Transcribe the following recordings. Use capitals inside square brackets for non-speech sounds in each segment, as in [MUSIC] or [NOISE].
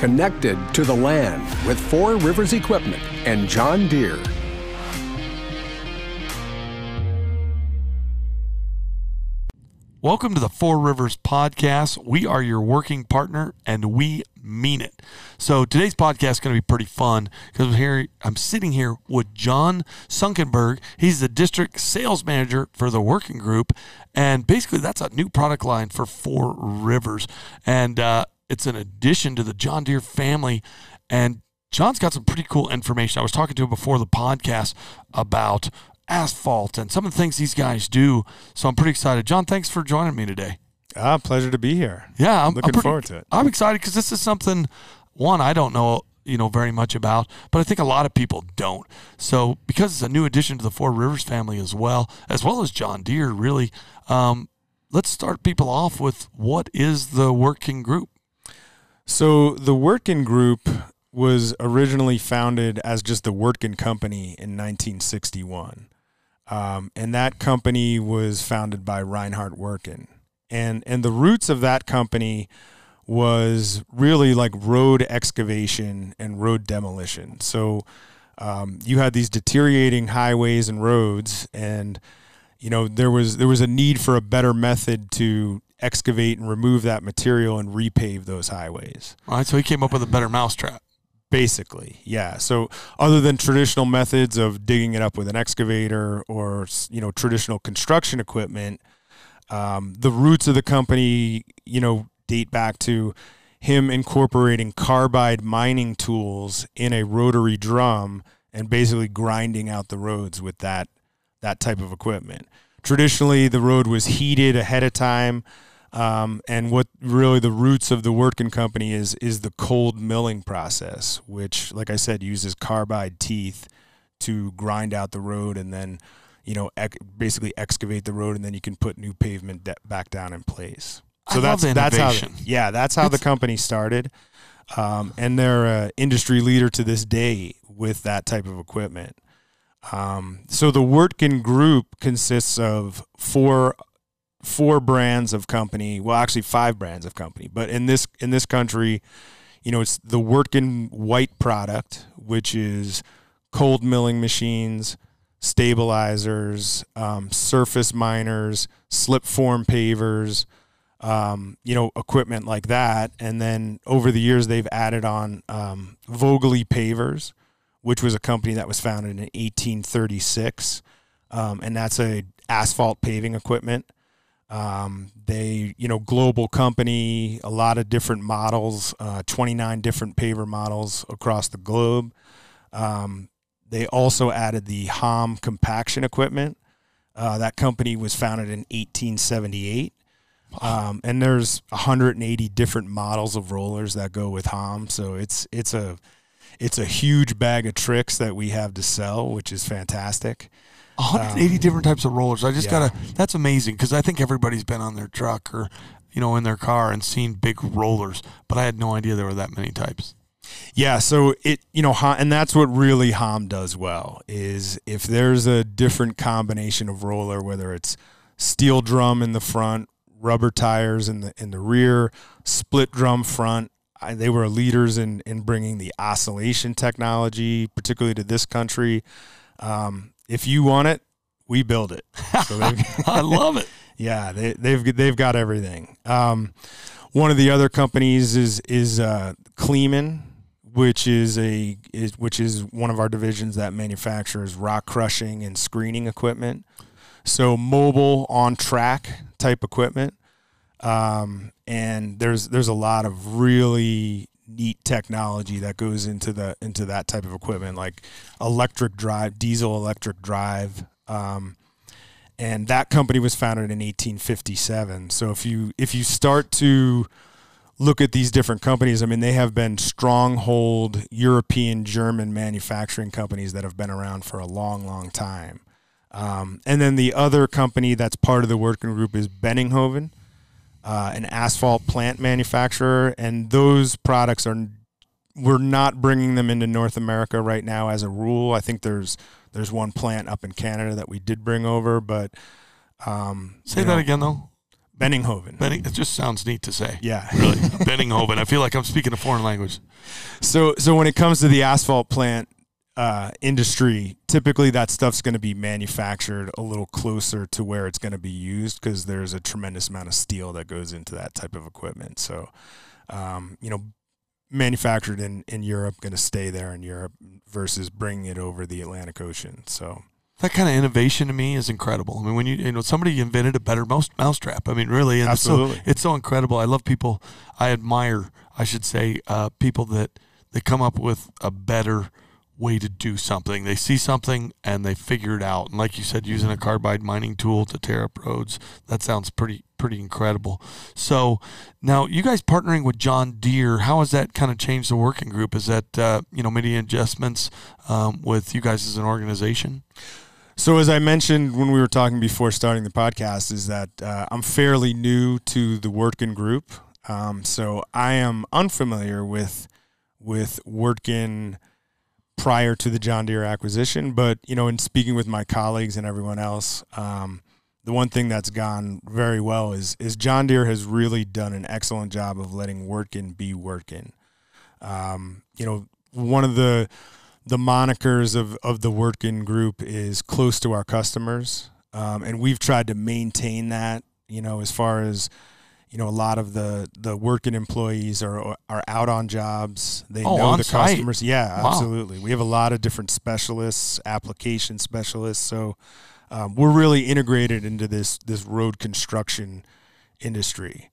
connected to the land with Four Rivers Equipment and John Deere. Welcome to the Four Rivers Podcast. We are your working partner and we mean it. So today's podcast is going to be pretty fun because I'm here I'm sitting here with John Sunkenberg. He's the district sales manager for the working group and basically that's a new product line for Four Rivers and uh, it's an addition to the John Deere family and John's got some pretty cool information. I was talking to him before the podcast about asphalt and some of the things these guys do. So I'm pretty excited. John, thanks for joining me today. Ah, pleasure to be here. Yeah, I'm looking I'm pretty, forward to it. I'm excited because this is something one I don't know you know very much about, but I think a lot of people don't. So because it's a new addition to the Four Rivers family as well, as well as John Deere, really. Um, let's start people off with what is the working group. So the Wirtgen Group was originally founded as just the Wirtgen Company in 1961. Um, and that company was founded by Reinhard Wirtgen. And, and the roots of that company was really like road excavation and road demolition. So um, you had these deteriorating highways and roads, and you know there was there was a need for a better method to excavate and remove that material and repave those highways. All right, so he came up with a better mousetrap. Basically, yeah. So other than traditional methods of digging it up with an excavator or you know traditional construction equipment, um, the roots of the company you know date back to him incorporating carbide mining tools in a rotary drum and basically grinding out the roads with that that type of equipment. Traditionally, the road was heated ahead of time. Um, and what really the roots of the Wirtgen company is is the cold milling process, which, like I said, uses carbide teeth to grind out the road and then, you know, ec- basically excavate the road, and then you can put new pavement de- back down in place. I that's that's how yeah that's how the company started, um, and they're a industry leader to this day with that type of equipment. Um, so the Wirtgen Group consists of four four brands of company. Well, actually five brands of company, but in this in this country, you know, it's the Wirtgen White product, which is cold milling machines, stabilizers, um, surface miners, slip form pavers, um, you know, equipment like that. And then over the years, they've added on um, Vögele Pavers, which was a company that was founded in 1836, um, and that's a asphalt paving equipment. Um, they, you know, global company, a lot of different models, uh, 29 different paver models across the globe. Um, they also added the Hamm compaction equipment. Uh, that company was founded in 1878. Um, and there's 180 different models of rollers that go with Hamm. So it's it's a it's a huge bag of tricks that we have to sell, which is fantastic. 180 different types of rollers. I just yeah. gotta. That's amazing because I think everybody's been on their truck or, you know, in their car and seen big rollers, but I had no idea there were that many types. Yeah, so it you know, and that's what really Hamm does well is if there's a different combination of roller, whether it's steel drum in the front, rubber tires in the in the rear, split drum front. I, they were leaders in in bringing the oscillation technology, particularly to this country. Um, if you want it, we build it. So [LAUGHS] I love it. yeah, they, they've they've got everything. Um, one of the other companies is is uh, Kleemann, which is a is which is one of our divisions that manufactures rock crushing and screening equipment. So mobile on track type equipment, um, and there's there's a lot of really neat technology that goes into the into that type of equipment, like electric drive, diesel electric drive. Um, and that company was founded in 1857. So if you if you start to look at these different companies, I mean they have been stronghold European German manufacturing companies that have been around for a long, long time. Um, and then the other company that's part of the working group is Benninghoven, uh, an asphalt plant manufacturer, and those products are we're not bringing them into North America right now as a rule. I think there's there's one plant up in Canada that we did bring over, but um, Say that know, again though. Benninghoven. Benning, it just sounds neat to say. Yeah. Really. Benninghoven. I feel like I'm speaking a foreign language. So so when it comes to the asphalt plant uh, industry, typically that stuff's going to be manufactured a little closer to where it's going to be used because there's a tremendous amount of steel that goes into that type of equipment. So, um, you know, manufactured in in Europe, going to stay there in Europe versus bringing it over the Atlantic Ocean. So. That kind of innovation to me is incredible. I mean, when you you know somebody invented a better mouse mousetrap. I mean, really, and Absolutely. It's so, it's so incredible. I love people. I admire, I should say, uh, people that that come up with a better way to do something. They see something and they figure it out. And like you said, using a carbide mining tool to tear up roads, that sounds pretty pretty incredible. So now you guys partnering with John Deere, how has that kind of changed the working group? Is that uh, you know many adjustments um, with you guys as an organization? So as I mentioned when we were talking before starting the podcast, is that uh, I'm fairly new to the Wirtgen group. Um, so I am unfamiliar with with Wirtgen prior to the John Deere acquisition. But you know, in speaking with my colleagues and everyone else, um, the one thing that's gone very well is is John Deere has really done an excellent job of letting Wirtgen be Wirtgen. Um, you know, one of the the monikers of, of the Wirtgen group is close to our customers. Um, and we've tried to maintain that, you know, as far as, you know, a lot of the, the Wirtgen employees are, are out on jobs. They Oh, know the site. customers. Yeah, Wow. absolutely. We have a lot of different specialists, application specialists. So um, we're really integrated into this, this road construction industry.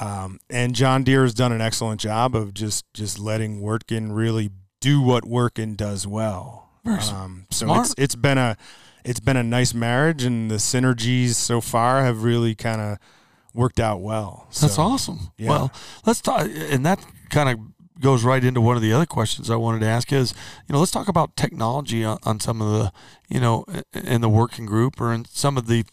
Um, and John Deere has done an excellent job of just, just letting Wirtgen really do what Wirtgen does well. Um, so smart. it's it's been a it's been a nice marriage, and the synergies so far have really kind of worked out well. That's So, awesome. yeah. Well, let's talk, and that kind of goes right into one of the other questions I wanted to ask is, you know, let's talk about technology on, on some of the, you know, in the working group or in some of the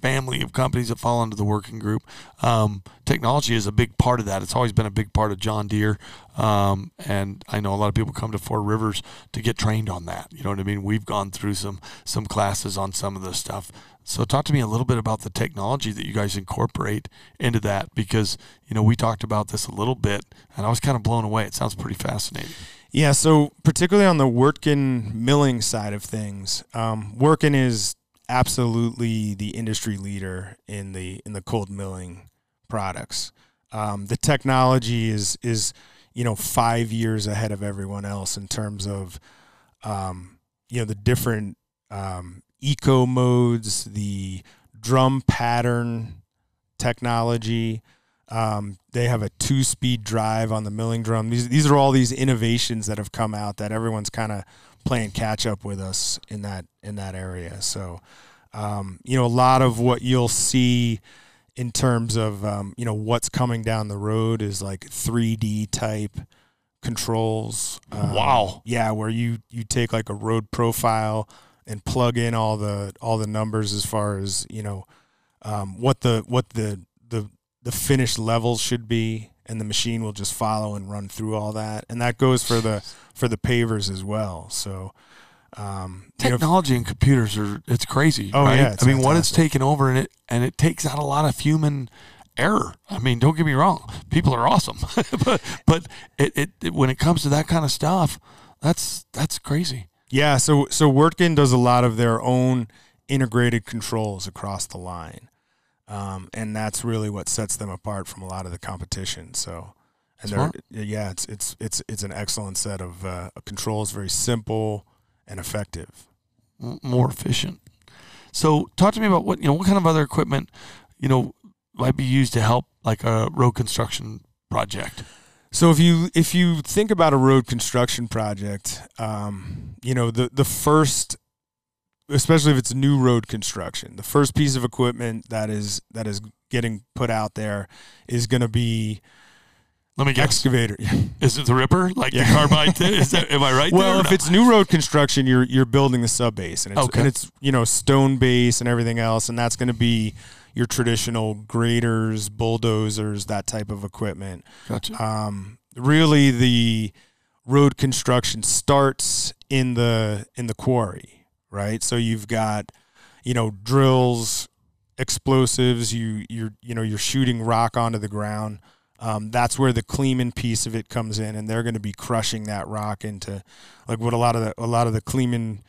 family of companies that fall under the working group. Um, technology is a big part of that. It's always been a big part of John Deere. Um, and I know a lot of people come to Four Rivers to get trained on that. You know what I mean? We've gone through some, some classes on some of this stuff. So talk to me a little bit about the technology that you guys incorporate into that because, you know, we talked about this a little bit and I was kind of blown away. It sounds pretty fascinating. Yeah, so particularly on the Wirtgen milling side of things, um, Wirtgen is absolutely the industry leader in the in the cold milling products. Um, the technology is is you know five years ahead of everyone else in terms of um, you know the different um, eco modes, the drum pattern technology. Um, they have a two-speed drive on the milling drum. These these are all these innovations that have come out that everyone's kind of playing catch up with us in that in that area. So, um, you know, a lot of what you'll see in terms of um, you know what's coming down the road is like 3D type controls. Um, Wow. Yeah, where you you take like a road profile and plug in all the all the numbers as far as you know um, what the what the the the finished levels should be, and the machine will just follow and run through all that, and that goes for the for the pavers as well. So. Um, you know, Technology and computers are it's crazy. Oh, right? yeah, I mean what it's taken over and it and it takes out a lot of human error. I mean, don't get me wrong. People are awesome. [LAUGHS] but but it, it, it when it comes to that kind of stuff, that's that's crazy. Yeah, so so Wirtgen does a lot of their own integrated controls across the line, um, and that's really what sets them apart from a lot of the competition. So, and they're Smart. yeah, it's it's it's it's an excellent set of uh, controls, very simple and effective. more efficient. So, talk to me about what you know. What kind of other equipment, you know, might be used to help like a road construction project? So if you if you think about a road construction project, um, you know the the first, especially if it's new road construction, the first piece of equipment that is that is getting put out there is going to be Let me guess. excavator. [LAUGHS] Is it the Ripper, like Yeah. the carbide? t- Is that, am I right? well, if no? it's new road construction, you're you're building the sub base and it's Okay. and it's you know stone base and everything else, and that's going to be your traditional graders, bulldozers, that type of equipment. gotcha. um, really the road construction starts in the in the quarry right so you've got you know drills explosives. You you're you know you're shooting rock onto the ground. Um, that's where the Kleemann piece of it comes in, and they're going to be crushing that rock into like what a lot of the a lot of the Kleemann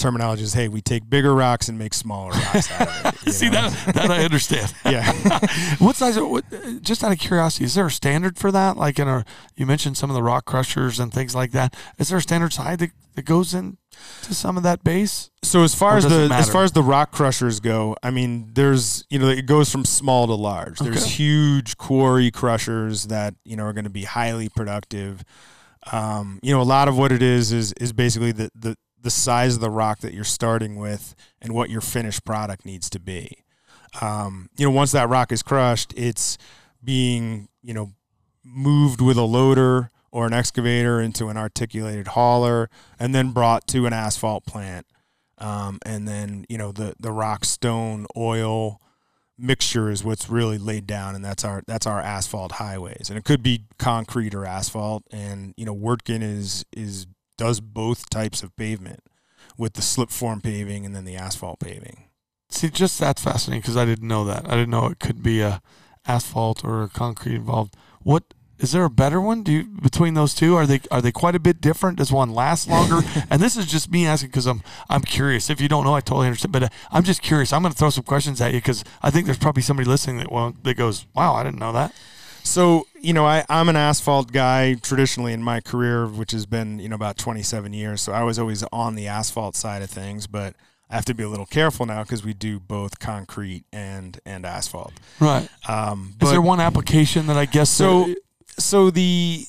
terminology is. Hey, we take bigger rocks and make smaller rocks out of it. [LAUGHS] you See know? that that I understand. [LAUGHS] Yeah. [LAUGHS] what size? What, just out of curiosity, is there a standard for that? Like in our, you mentioned some of the rock crushers and things like that. Is there a standard size that, that goes in to some of that base? So as far as the as far as the rock crushers go, I mean, there's you know it goes from small to large. There's Okay. huge quarry crushers that you know are going to be highly productive. Um, you know, a lot of what it is is is basically the the the size of the rock that you're starting with and what your finished product needs to be. Um, you know, once that rock is crushed, it's being you know moved with a loader or an excavator into an articulated hauler and then brought to an asphalt plant um, and then you know the the rock stone oil mixture is what's really laid down and that's our that's our asphalt highways and it could be concrete or asphalt and you know Wirtgen is is does both types of pavement with the slip form paving and then the asphalt paving See, just that's fascinating because I didn't know that. I didn't know it could be a asphalt or a concrete involved. What is there a better one? Do you between those two are they are they quite a bit different? Does one last longer? [LAUGHS] and this is just me asking because I'm I'm curious. If you don't know, I totally understand. But uh, I'm just curious. I'm going to throw some questions at you because I think there's probably somebody listening that well that goes, "Wow, I didn't know that." So, you know, I, I'm an asphalt guy traditionally in my career, which has been, you know, about 27 years. So I was always on the asphalt side of things, but I have to be a little careful now because we do both concrete and, and asphalt. Right. Um, Is there one application that I guess So, that- so the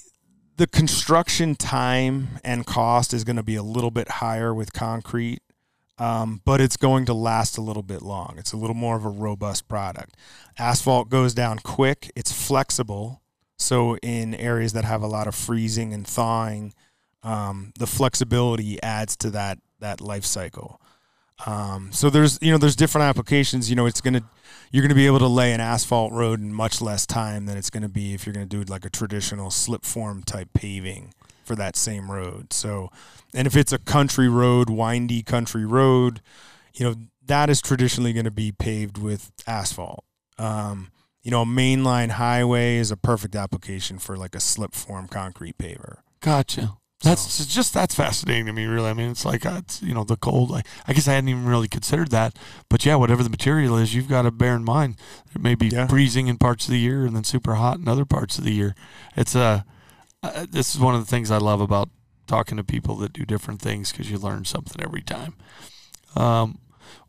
the construction time and cost is going to be a little bit higher with concrete, um, but it's going to last a little bit long. It's a little more of a robust product. Asphalt goes down quick. It's flexible, so in areas that have a lot of freezing and thawing, um, the flexibility adds to that that life cycle. Um, so there's you know there's different applications. You know it's gonna you're gonna be able to lay an asphalt road in much less time than it's gonna be if you're gonna do like a traditional slip form type paving for that same road. So, and if it's a country road, windy country road, you know that is traditionally going to be paved with asphalt. Um, you know, a mainline highway is a perfect application for like a slip form concrete paver. Gotcha. That's just that's fascinating to me, really. I mean, it's like uh, it's, you know the cold. I, I guess I hadn't even really considered that, but yeah, whatever the material is, you've got to bear in mind it may be Yeah. freezing in parts of the year and then super hot in other parts of the year. It's uh, uh this is one of the things I love about talking to people that do different things because you learn something every time. Um,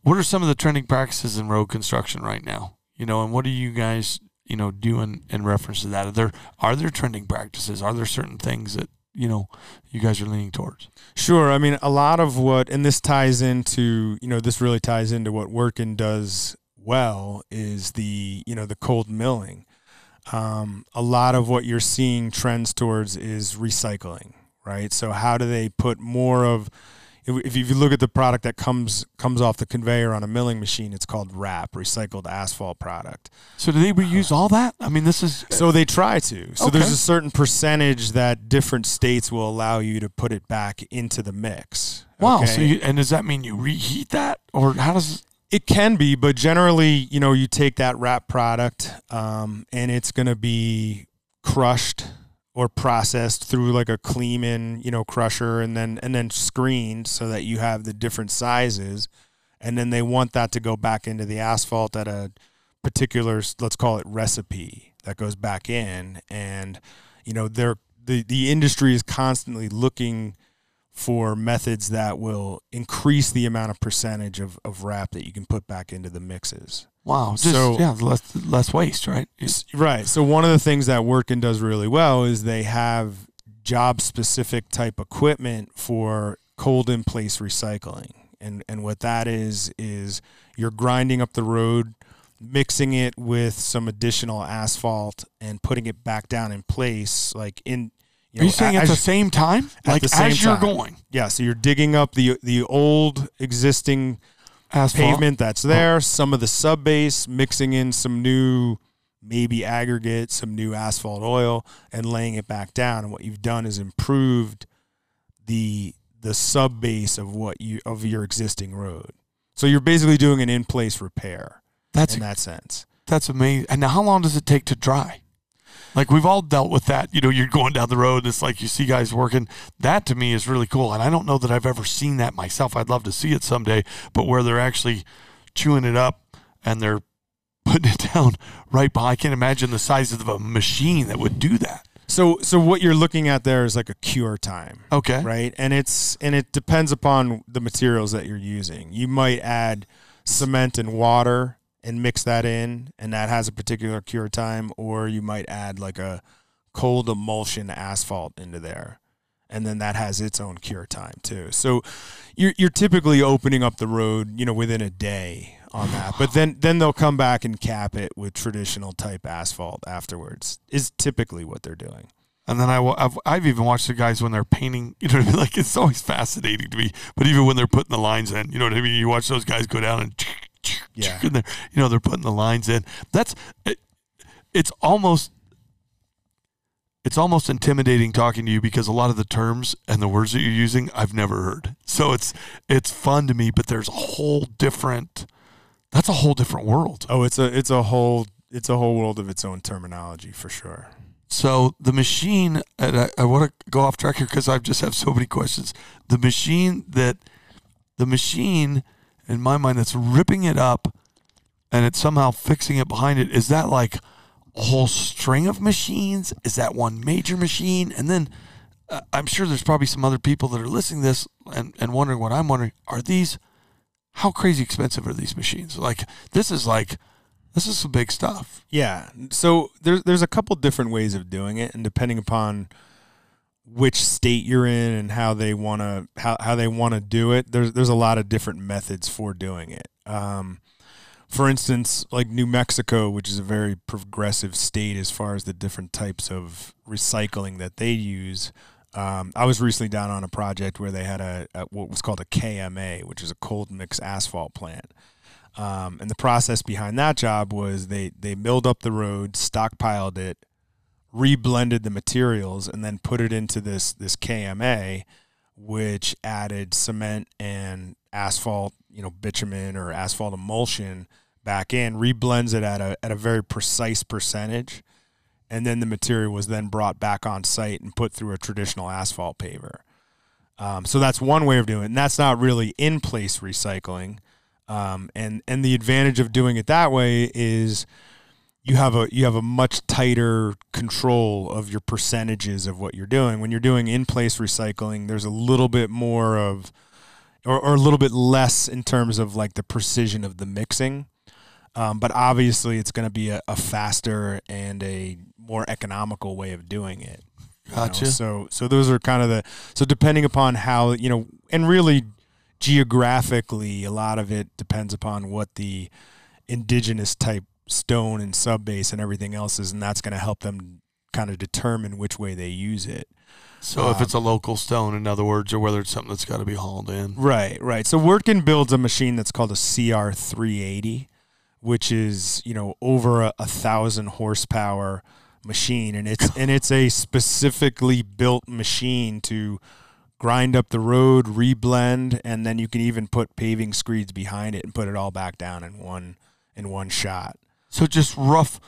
what are some of the trending practices in road construction right now? You know, and what are you guys you know doing in reference to that? Are there are there trending practices? Are there certain things that you know you guys are leaning towards? Sure. I mean, a lot of what, and this ties into, you know, this really ties into what Wirtgen does well is the, you know, the cold milling. Um, a lot of what you're seeing trends towards is recycling, right? So how do they put more of, if if you look at the product that comes comes off the conveyor on a milling machine, it's called RAP, recycled asphalt product. So do they reuse all that? I mean, this is So they try to. So there's a certain percentage that different states will allow you to put it back into the mix. wow. okay? So you, and does that mean you reheat that, or how does? It can be, but generally, you know, you take that RAP product um, and it's going to be crushed or processed through like a Kleemann, you know, crusher and then and then screened so that you have the different sizes. And then they want that to go back into the asphalt at a particular let's call it recipe that goes back in. And you know they're the the industry is constantly looking for methods that will increase the amount of percentage of, of RAP that you can put back into the mixes. Wow. Just, So- yeah, less less waste, right? Right. So one of the things that Wirtgen does really well is they have job specific type equipment for cold in place recycling. And and what that is is you're grinding up the road, mixing it with some additional asphalt and putting it back down in place like in you Are you saying at the same time, at like the same as you're time. going Yeah, so you're digging up the the old existing asphalt? pavement that's oh. there, some of the sub base, mixing in some new maybe aggregate, some new asphalt oil, and laying it back down. And what you've done is improved the the sub base of what you of your existing road. So you're basically doing an in place repair. That's in that sense. that's amazing. And now, how long does it take to dry? Like we've all dealt with that. You know, you're going down the road, and it's like you see guys working. That to me is really cool, and I don't know that I've ever seen that myself. I'd love to see it someday, but where they're actually chewing it up and they're [LAUGHS] putting it down right behind. I can't imagine the size of a machine that would do that. So so what you're looking at there is like a cure time. Okay. Right? And it's and it depends upon the materials that you're using. You might add cement and water and mix that in and that has a particular cure time or you might add like a cold emulsion asphalt into there and then that has its own cure time too. So you're you're typically opening up the road, you know, within a day on that. But then then they'll come back and cap it with traditional type asphalt afterwards. Is typically what they're doing. And then I, I've, I've even watched the guys when they're painting. You know what I mean? Like it's always fascinating to me. But even when they're putting the lines in, you know what I mean? You watch those guys go down and, Yeah. you know, they're putting the lines in. That's it, it's almost it's almost intimidating talking to you because a lot of the terms and the words that you're using I've never heard. So it's it's fun to me, but there's a whole different that's a whole different world. Oh, it's a it's a whole it's a whole world of its own terminology for sure. So the machine, and I, I want to go off track here because I just have so many questions. The machine that, the machine, in my mind, that's ripping it up, and it's somehow fixing it behind it. Is that like a whole string of machines? Is that one major machine? And then uh, I'm sure there's probably some other people that are listening to this and, and wondering what I'm wondering. Are these, how crazy expensive are these machines? Like this is like, this is some big stuff. Yeah. So there's there's a couple different ways of doing it, and depending upon which state you're in and how they want to how, how they want to do it, there's there's a lot of different methods for doing it. Um, for instance, like New Mexico, which is a very progressive state as far as the different types of recycling that they use. Um, I was recently down on a project where they had a, a what was called a KMA, which is a cold mix asphalt plant. Um, and the process behind that job was they they milled up the road, stockpiled it, reblended the materials, and then put it into this this KMA, which added cement and asphalt, you know, bitumen or asphalt emulsion back in, reblends it at a at a very precise percentage, and then the material was then brought back on site and put through a traditional asphalt paver. Um, so that's one way of doing it, and that's not really in place recycling. Um, and and the advantage of doing it that way is you have a you have a much tighter control of your percentages of what you're doing. When you're doing in place recycling, there's a little bit more of or, or a little bit less in terms of like the precision of the mixing. Um, but obviously, it's going to be a, a faster and a more economical way of doing it. you know? Gotcha. So so those are kind of the so depending upon how you know and really geographically a lot of it depends upon what the indigenous type stone and sub base and everything else is and that's going to help them kind of determine which way they use it. So if um, it's a local stone, in other words, or whether it's something that's got to be hauled in. Right, right. So Wirtgen builds a machine that's called a CR380, which is you know over a, a thousand horsepower machine, and it's and it's a specifically built machine to grind up the road, reblend, and then you can even put paving screeds behind it and put it all back down in one in one shot. So just rough,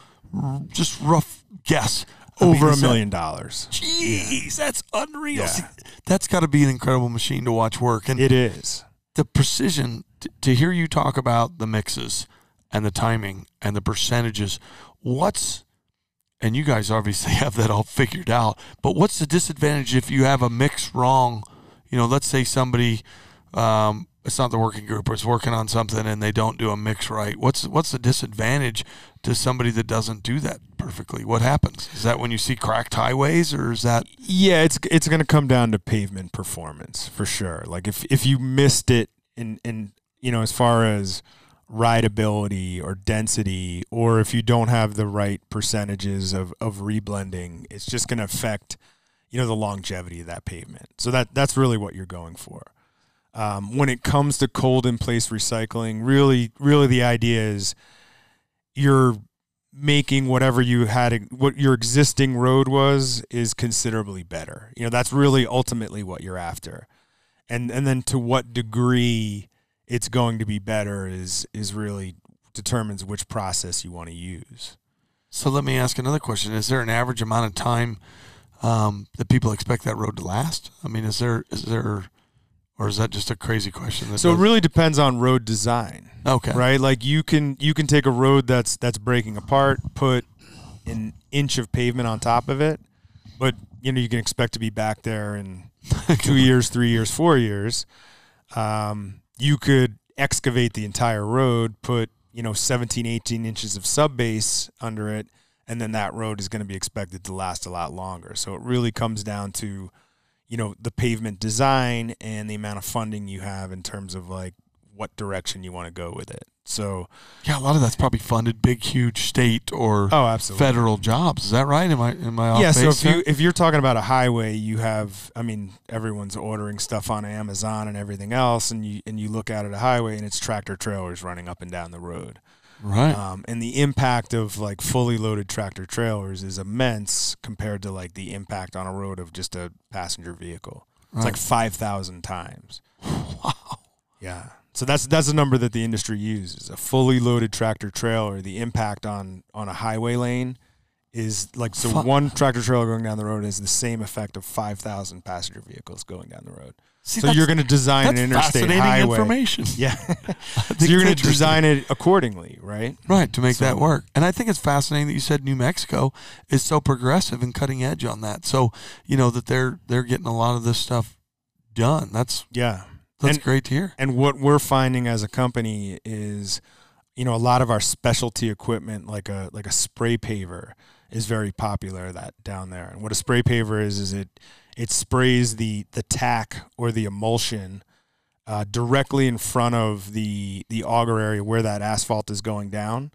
just rough guess. I Over mean, a million dollars. Jeez, that's unreal. Yeah. See, that's got to be an incredible machine to watch work. And It is. the precision t- to hear you talk about the mixes and the timing and the percentages. What's and you guys obviously [LAUGHS] have that all figured out. But what's the disadvantage if you have a mix wrong? You know, let's say somebody, um, it's not the working group, or it's working on something and they don't do a mix right. What's what's the disadvantage to somebody that doesn't do that perfectly? What happens? Is that when you see cracked highways, or is that Yeah, it's it's going to come down to pavement performance for sure. Like if if you missed it in in you know as far as rideability or density, or if you don't have the right percentages of of reblending, it's just going to affect you know the longevity of that pavement. So that that's really what you're going for. Um, when it comes to cold in place recycling, really, really the idea is you're making whatever you had what your existing road was is considerably better. You know, that's really ultimately what you're after. And and then to what degree it's going to be better is is really determines which process you want to use. So let me ask another question: Is there an average amount of time um, that people expect that road to last? I mean, is there is there, or is that just a crazy question? So it really depends on road design. okay, right? Like you can you can take a road that's that's breaking apart, put an inch of pavement on top of it, but you know you can expect to be back there in [LAUGHS] two years, three years, four years. Um, you could excavate the entire road, put you know 17, 18 inches of sub base under it, and then that road is going to be expected to last a lot longer. So it really comes down to you know the pavement design and the amount of funding you have in terms of like what direction you want to go with it. So Yeah, a lot of that's probably funded big, huge state or oh, absolutely. federal jobs. Is that right? Am I am I off yeah, so if there? you if you're talking about a highway, you have I mean everyone's ordering stuff on Amazon and everything else, and you and you look out at a highway and it's tractor trailers running up and down the road, right? um, and the impact of like fully loaded tractor trailers is immense compared to like the impact on a road of just a passenger vehicle. It's like five thousand times. [LAUGHS] wow. Yeah. So that's that's a number that the industry uses. A fully loaded tractor trailer, the impact on on a highway lane is like so one tractor trailer going down the road is the same effect of 5,000 passenger vehicles going down the road. See, so you're going to design an interstate fascinating highway. information. [LAUGHS] Yeah. [LAUGHS] [LAUGHS] So you're going to design it accordingly, right? Right, to make that work. And I think it's fascinating that you said New Mexico is so progressive and cutting edge on that. So, you know, that they're they're getting a lot of this stuff done. That's Yeah. that's And- great to hear. And what we're finding as a company is, you know, a lot of our specialty equipment, like a like a spray paver, is very popular that down there. And what a spray paver is is it it sprays the the tack or the emulsion uh, directly in front of the the auger area where that asphalt is going down,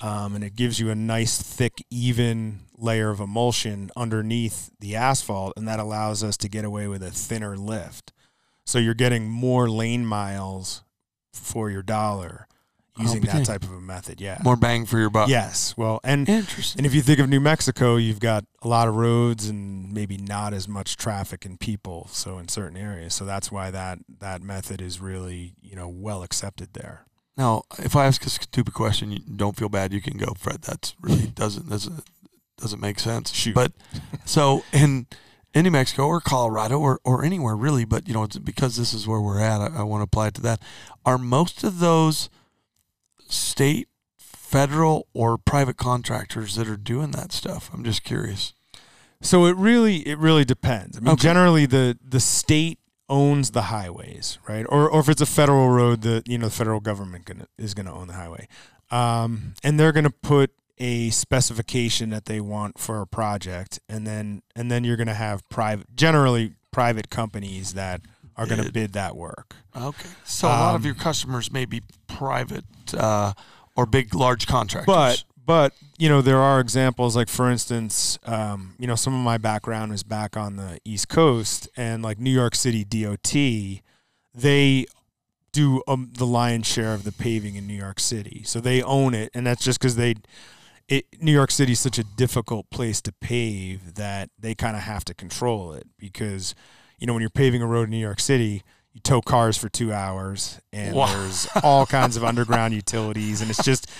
um, and it gives you a nice thick even layer of emulsion underneath the asphalt, and that allows us to get away with a thinner lift. So you're getting more lane miles for your dollar using that oh, type of a method. Yeah. More bang for your buck. Yes. Well, and Interesting. and if you think of New Mexico, you've got a lot of roads and maybe not as much traffic and people. So in certain areas, so that's why that that method is really you know well accepted there. Now, if I ask a stupid question, you don't feel bad. You can go, Fred. That's really doesn't doesn't doesn't make sense. Shoot. But so in in New Mexico or Colorado or, or anywhere really, but you know, it's because this is where we're at. I, I want to apply it to that. Are most of those state, federal, or private contractors that are doing that stuff? I'm just curious. So it really it really depends. I mean, Okay. generally the the state owns the highways, right? Or or if it's a federal road, the you know the federal government gonna, is going to own the highway, um, and they're going to put a specification that they want for a project, and then and then you're going to have private, generally private companies that are going to Bid. that work. Okay. So a lot of Um, your customers may be private uh, or big, large contractors. But but you know there are examples like for instance, um, you know some of my background is back on the East Coast and like New York City DOT, they do um, the lion's share of the paving in New York City, so they own it, and that's just because they. It, New York City is such a difficult place to pave that they kind of have to control it because, you know, when you're paving a road in New York City, you tow cars for two hours and Wow. there's all kinds of underground utilities, and it's just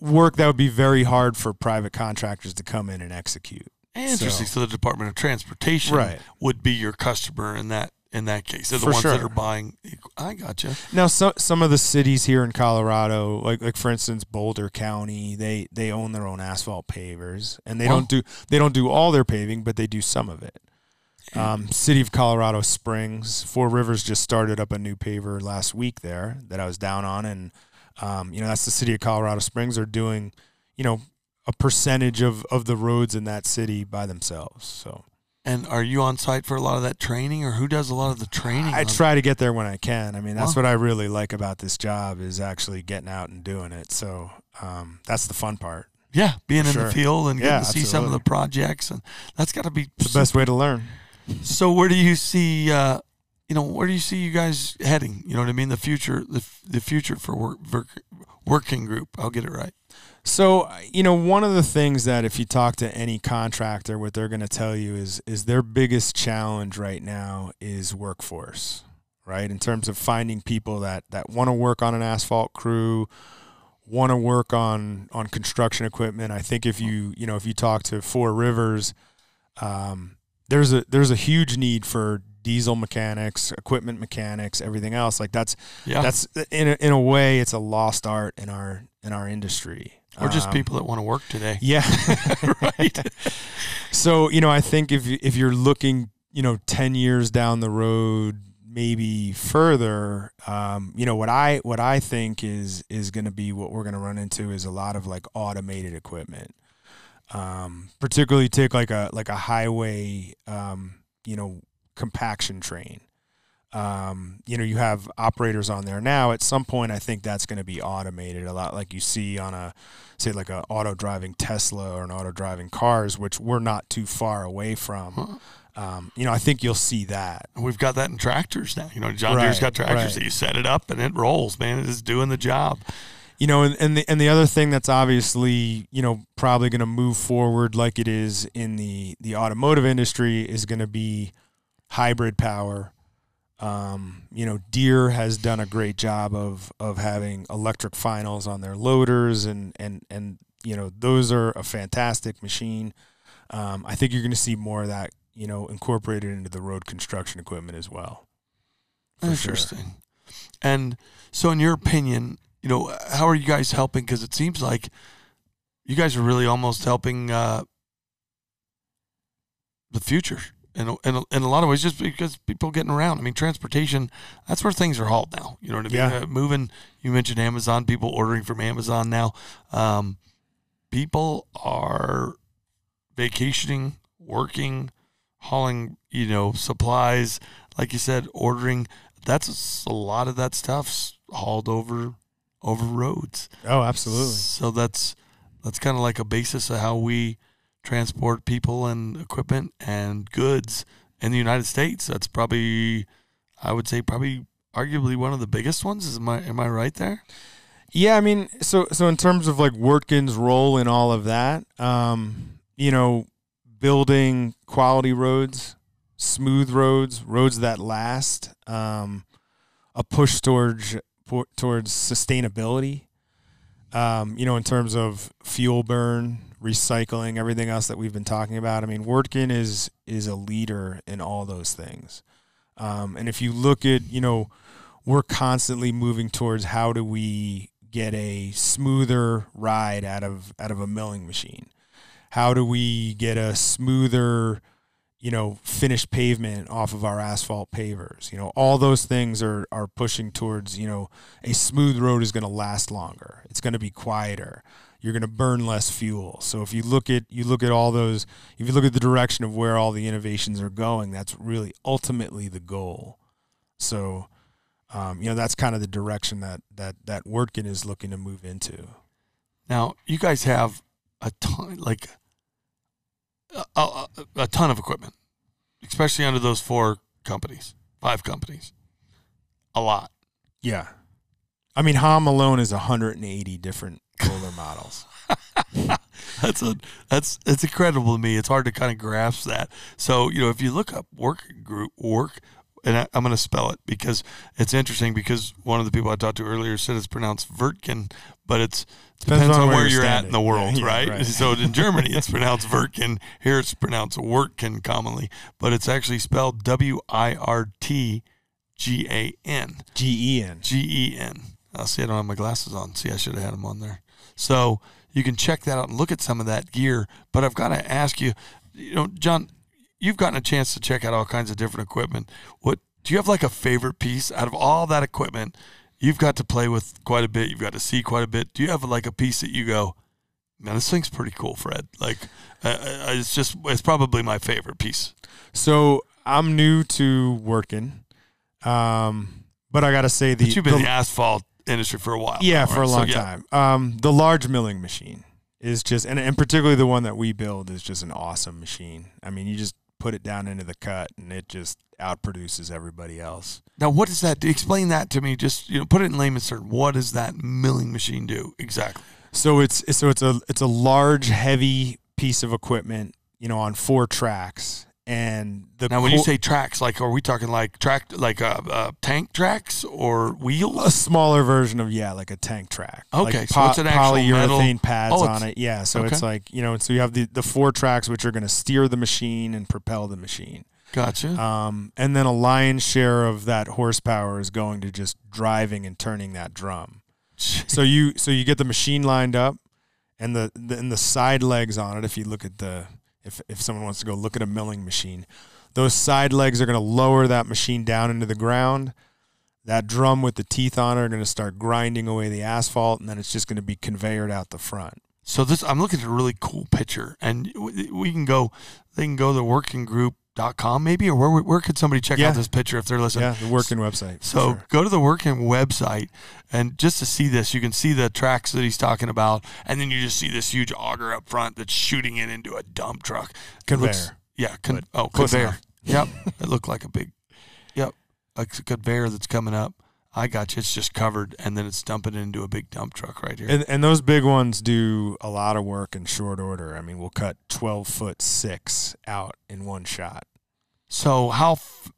work that would be very hard for private contractors to come in and execute. Interesting. So, the Department of Transportation Right. would be your customer in that in that case. They're the For ones that are buying. I gotcha. Now, some some of the cities here in Colorado, like like for instance Boulder County, they they own their own asphalt pavers, and they don't do they don't do all their paving, but they do some of it. Um, City of Colorado Springs, Four Rivers just started up a new paver last week there that I was down on, and um, you know that's the City of Colorado Springs are doing, you know, a percentage of of the roads in that city by themselves. So And are you on site for a lot of that training, or who does a lot of the training? I try to get there when I can. I mean, that's what I really like about this job is actually getting out and doing it. So um, that's the fun part. Yeah, being in the field and getting Yeah, to see some of the projects, and that's got to be the best way to learn. So where do you see, uh, you know, where do you see you guys heading? You know what I mean? The future, the, the future for work, work, working group. I'll get it right. So you know, one of the things that if you talk to any contractor, what they're going to tell you is is their biggest challenge right now is workforce, right? In terms of finding people that that want to work on an asphalt crew, want to work on on construction equipment. I think if you you know if you talk to Four Rivers, um, there's a there's a huge need for diesel mechanics, equipment mechanics, everything else. Like that's Yeah. that's in a, in a way it's a lost art in our in our industry. or just Um, people that want to work today. [LAUGHS] Yeah. [LAUGHS] right. So you know, I think if if you're looking, you know, ten years down the road, maybe further, um, you know, what I what I think is is going to be what we're going to run into is a lot of like automated equipment. Um, particularly take like a like a highway, um, you know, compaction train. Um, you know, you have operators on there now. At some point, I think that's going to be automated a lot, like you see on a say like a auto driving Tesla or an auto driving cars, which we're not too far away from. Um, you know, I think you'll see that. We've got that in tractors now. You know, John Deere's got tractors right. that you set it up and it rolls, man. It is doing the job. You know, and, and the and the other thing that's obviously you know probably going to move forward like it is in the the automotive industry is going to be hybrid power. Um, you know, Deere has done a great job of of having electric finals on their loaders, and and and you know those are a fantastic machine. Um, I think you're going to see more of that, you know, incorporated into the road construction equipment as well. For sure. Interesting. And so, in your opinion, you know, how are you guys helping? Because it seems like you guys are really almost helping uh, the future in a, in, a, in a lot of ways, just because people getting around. I mean, transportation, that's where things are hauled now. You know what I mean? Yeah. Uh, moving, you mentioned Amazon, people ordering from Amazon now. Um, people are vacationing, working, hauling, you know, supplies, like you said, ordering. That's a lot of that stuff's hauled over over roads. Oh, absolutely. So that's that's kind of like a basis of how we transport people and equipment and goods in the United States. That's probably, I would say, probably arguably one of the biggest ones. Is am I am I right there? Yeah, I mean, so so in terms of like Wirtgen's role in all of that, um, you know, building quality roads, smooth roads, roads that last, um, a push towards por- towards sustainability. Um, you know, in terms of fuel burn, recycling, everything else that we've been talking about. I mean, Wirtgen is is a leader in all those things. Um, and if you look at, you know, we're constantly moving towards how do we get a smoother ride out of out of a milling machine? How do we get a smoother, you know, finished pavement off of our asphalt pavers? You know, all those things are are pushing towards, you know, a smooth road is going to last longer. It's going to be quieter. You're going to burn less fuel. So if you look at you look at all those, if you look at the direction of where all the innovations are going, that's really ultimately the goal. So, um, you know, that's kind of the direction that that that Wirtgen is looking to move into. Now you guys have a ton, like a, a, a ton of equipment, especially under those four companies, five companies, a lot. Yeah, I mean, Hamm alone is 180 different roller models. [LAUGHS] That's a that's it's incredible to me. It's hard to kind of grasp that. So you know, if you look up work group work, and I, I'm going to spell it because it's interesting. Because one of the people I talked to earlier said it's pronounced Vertkin, but it's depends, on, where, you're at in the world, Yeah, right? right. [LAUGHS] So in Germany it's [LAUGHS] pronounced Vertkin. Here it's pronounced Wortkin commonly, but it's actually spelled W I R T G A N. G E N. G E N. I see I don't have my glasses on. See, I should have had them on there. So you can check that out and look at some of that gear. But I've got to ask you, you know, John, you've gotten a chance to check out all kinds of different equipment. What do you have like a favorite piece out of all that equipment? You've got to play with quite a bit. You've got to see quite a bit. Do you have like a piece that you go, man, this thing's pretty cool, Fred? Like, uh, uh, it's just, it's probably my favorite piece. So I'm new to Wirtgen, um, but I got to say the, But you've been the the asphalt industry for a while. yeah now, for a right? So, long yeah. time. Um, the large milling machine is just, and, and particularly the one that we build is just an awesome machine. I mean, you just put it down into the cut, and it just outproduces everybody else. Now, what does that do? Explain that to me. Just you know, put it in layman's terms. What does that milling machine do exactly? So it's so it's a it's a large, heavy piece of equipment, you know, on four tracks, and the Now, when you say tracks, like, are we talking like track, like uh, uh, tank tracks or a smaller version of yeah, like a tank track. Okay, like so it's an actual polyurethane metal- pads Oh, on it. Yeah, so it's like you know, so you have the the four tracks which are going to steer the machine and propel the machine. Gotcha. Um, and then a lion's share of that horsepower is going to just driving and turning that drum. So you so you get the machine lined up, and the, the and the side legs on it. If you look at the if if someone wants to go look at a milling machine, those side legs are going to lower that machine down into the ground. That drum with the teeth on it are going to start grinding away the asphalt, and then it's just going to be conveyored out the front. So this, I'm looking at a really cool picture, and we can go. They can go wirtgengroup.com maybe, or where where could somebody check Yeah. out this picture if they're listening? Yeah, the Wirtgen website. So sure. go to the Wirtgen website, and just to see this, you can see the tracks that he's talking about, and then you just see this huge auger up front that's shooting it into a dump truck. It looks- Conveyor. yeah, con- oh conveyor. enough. Yep, [LAUGHS] it looked like a big. Yep, a conveyor that's coming up. I got you. It's just covered, and then it's dumping it into a big dump truck right here. And, and those big ones do a lot of work in short order. I mean, we'll cut 12 foot six out in one shot. So how? F-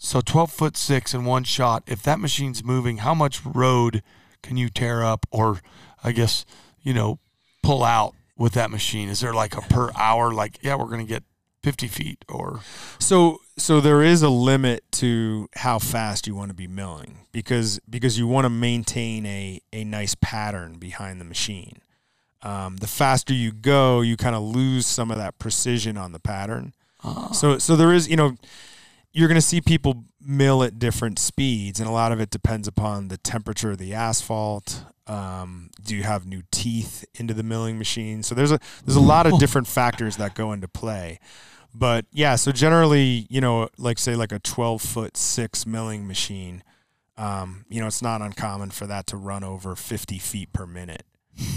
so twelve foot six in one shot. If that machine's moving, how much road can you tear up, or I guess you know, pull out with that machine? Is there like a per hour? Like, yeah, we're gonna get fifty feet, or So so there is a limit to how fast you want to be milling because because you want to maintain a a nice pattern behind the machine. Um, the faster you go, you kind of lose some of that precision on the pattern. So so there is you know you're going to see people mill at different speeds, and a lot of it depends upon the temperature of the asphalt. Um, do you have new teeth into the milling machine? So there's a there's a lot of [LAUGHS] different factors that go into play. But yeah, so generally, you know, like say like a 12 foot six milling machine, um, you know, it's not uncommon for that to run over 50 feet per minute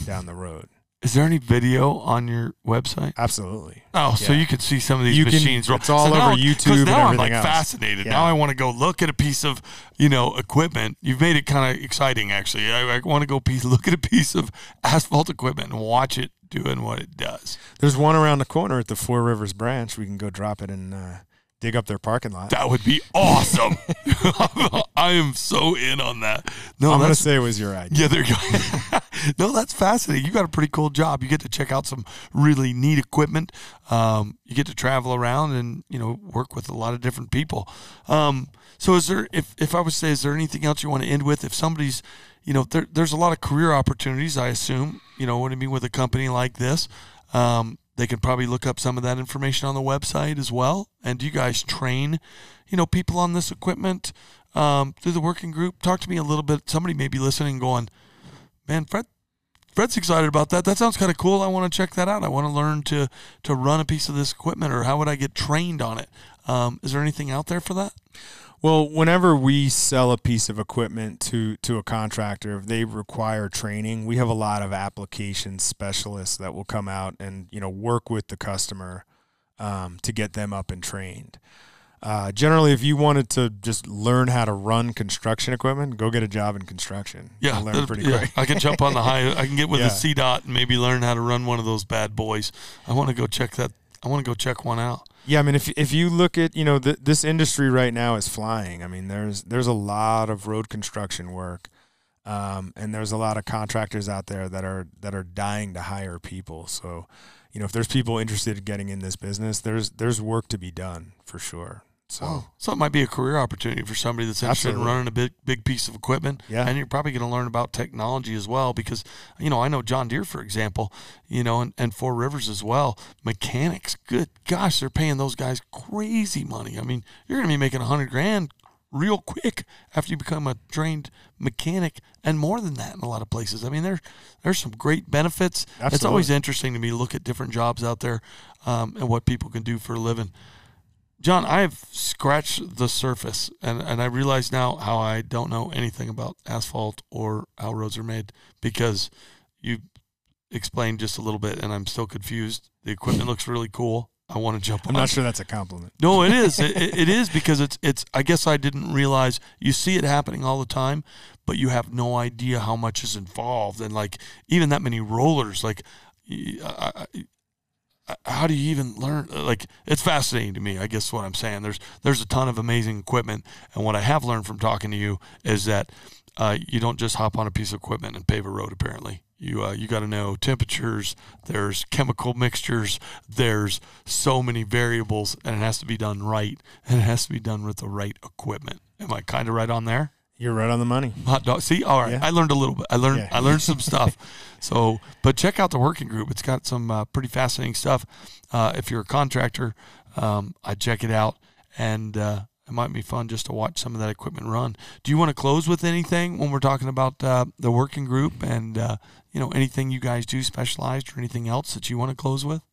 down the road. Is there any video on your website? Absolutely. Oh, so Yeah. you could see some of these You can- machines. roll. it's all so now, over YouTube and now I'm everything like else. fascinated. Yeah. Now I want to go look at a piece of, you know, equipment. You've made it kind of exciting, actually. I, I want to go piece, look at a piece of asphalt equipment and watch it doing what it does. There's one around the corner at the Four Rivers branch. We can go drop it and uh, dig up their parking lot. That would be awesome. [LAUGHS] I am so in on that. No, I'm to say it was your idea. Yeah, there you go. [LAUGHS] no, that's fascinating. You got a pretty cool job. You get to check out some really neat equipment. Um, you get to travel around and you know work with a lot of different people. Um, so, is there if if I would say, is there anything else you want to end with? If somebody's, you know, there, there's a lot of career opportunities. I assume, you know, what I mean with a company like this. Um, they can probably look up some of that information on the website as well. And do you guys train, you know, people on this equipment um, through the Wirtgen Group? Talk to me a little bit. Somebody may be listening, going, man, Fred, Fred's excited about that. That sounds kind of cool. I want to check that out. I want to learn to to run a piece of this equipment, or how would I get trained on it? Um, is there anything out there for that? Well, whenever we sell a piece of equipment to to a contractor, if they require training, we have a lot of application specialists that will come out and you know work with the customer um, to get them up and trained. Uh, generally, if you wanted to just learn how to run construction equipment, go get a job in construction. Yeah, You'll learn pretty yeah. quick. I can jump on the high. I can get with [LAUGHS] Yeah. the C dot and maybe learn how to run one of those bad boys. I want to go check that. I want to go check one out. Yeah, I mean, if if you look at you know th- this industry right now is flying. I mean, there's there's a lot of road construction work, um, and there's a lot of contractors out there that are that are dying to hire people. So, you know, if there's people interested in getting in this business, there's there's work to be done for sure. So, So it might be a career opportunity for somebody that's interested in running a big big piece of equipment. Yeah. And you're probably going to learn about technology as well because, you know, I know John Deere, for example, you know, and, and Four Rivers as well. Mechanics, good gosh, they're paying those guys crazy money. I mean, you're going to be making a hundred grand real quick after you become a trained mechanic and more than that in a lot of places. I mean, there there's some great benefits. It's always interesting to me to look at different jobs out there um, and what people can do for a living. John, I have scratched the surface, and, and I realize now how I don't know anything about asphalt or how roads are made because you explained just a little bit, and I'm still confused. The equipment looks really cool. I want to jump I'm on. not sure that's a compliment. No, it is. It, it- it is because it's it's. I guess I didn't realize you see it happening all the time, but you have no idea how much is involved, and like even that many rollers. Like, I, I, how do you even learn? Like, it's fascinating to me. I guess what I'm saying. There's there's a ton of amazing equipment, and what I have learned from talking to you is that uh, you don't just hop on a piece of equipment and pave a road. Apparently, you uh, you got to know temperatures. There's chemical mixtures. There's so many variables, and it has to be done right, and it has to be done with the right equipment. Am I kind of right on there? You're right on the money. Hot dog. See, all right. Yeah. I learned a little bit. I learned. Yeah. I learned some [LAUGHS] stuff. So, but check out the Wirtgen Group. It's got some uh, pretty fascinating stuff. Uh, if you're a contractor, um, I'd check it out, and uh, it might be fun just to watch some of that equipment run. Do you want to close with anything when we're talking about uh, the Wirtgen Group and uh, you know anything you guys do specialized or anything else that you want to close with?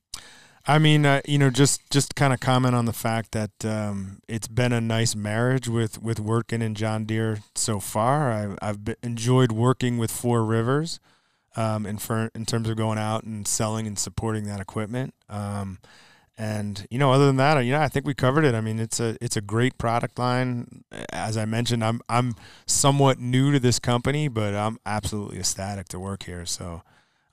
I mean, uh, you know, just just kind of comment on the fact that um, it's been a nice marriage with with Wirtgen in John Deere so far. I, I've been, enjoyed working with Four Rivers, um, in for, in terms of going out and selling and supporting that equipment. Um, and you know, other than that, you know, I think we covered it. I mean, it's a it's a great product line. As I mentioned, I'm I'm somewhat new to this company, but I'm absolutely ecstatic to work here. So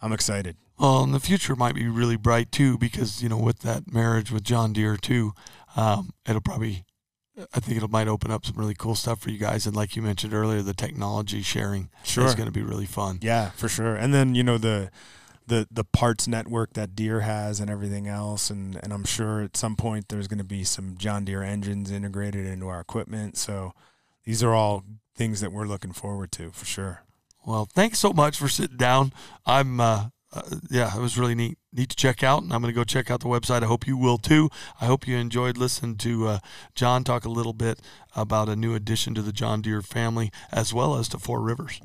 I'm excited. Well, and the future might be really bright too, because you know, with that marriage with John Deere too, um, it'll probably, I think it might open up some really cool stuff for you guys. And like you mentioned earlier, the technology sharing Sure. is going to be really fun. Yeah, for sure. And then you know the the the parts network that Deere has and everything else, and and I'm sure at some point there's going to be some John Deere engines integrated into our equipment. So these are all things that we're looking forward to for sure. Well, thanks so much for sitting down. I'm, uh, uh, yeah, it was really neat, neat to check out, and I'm going to go check out the website. I hope you will too. I hope you enjoyed listening to uh, John talk a little bit about a new addition to the John Deere family, as well as to Four Rivers.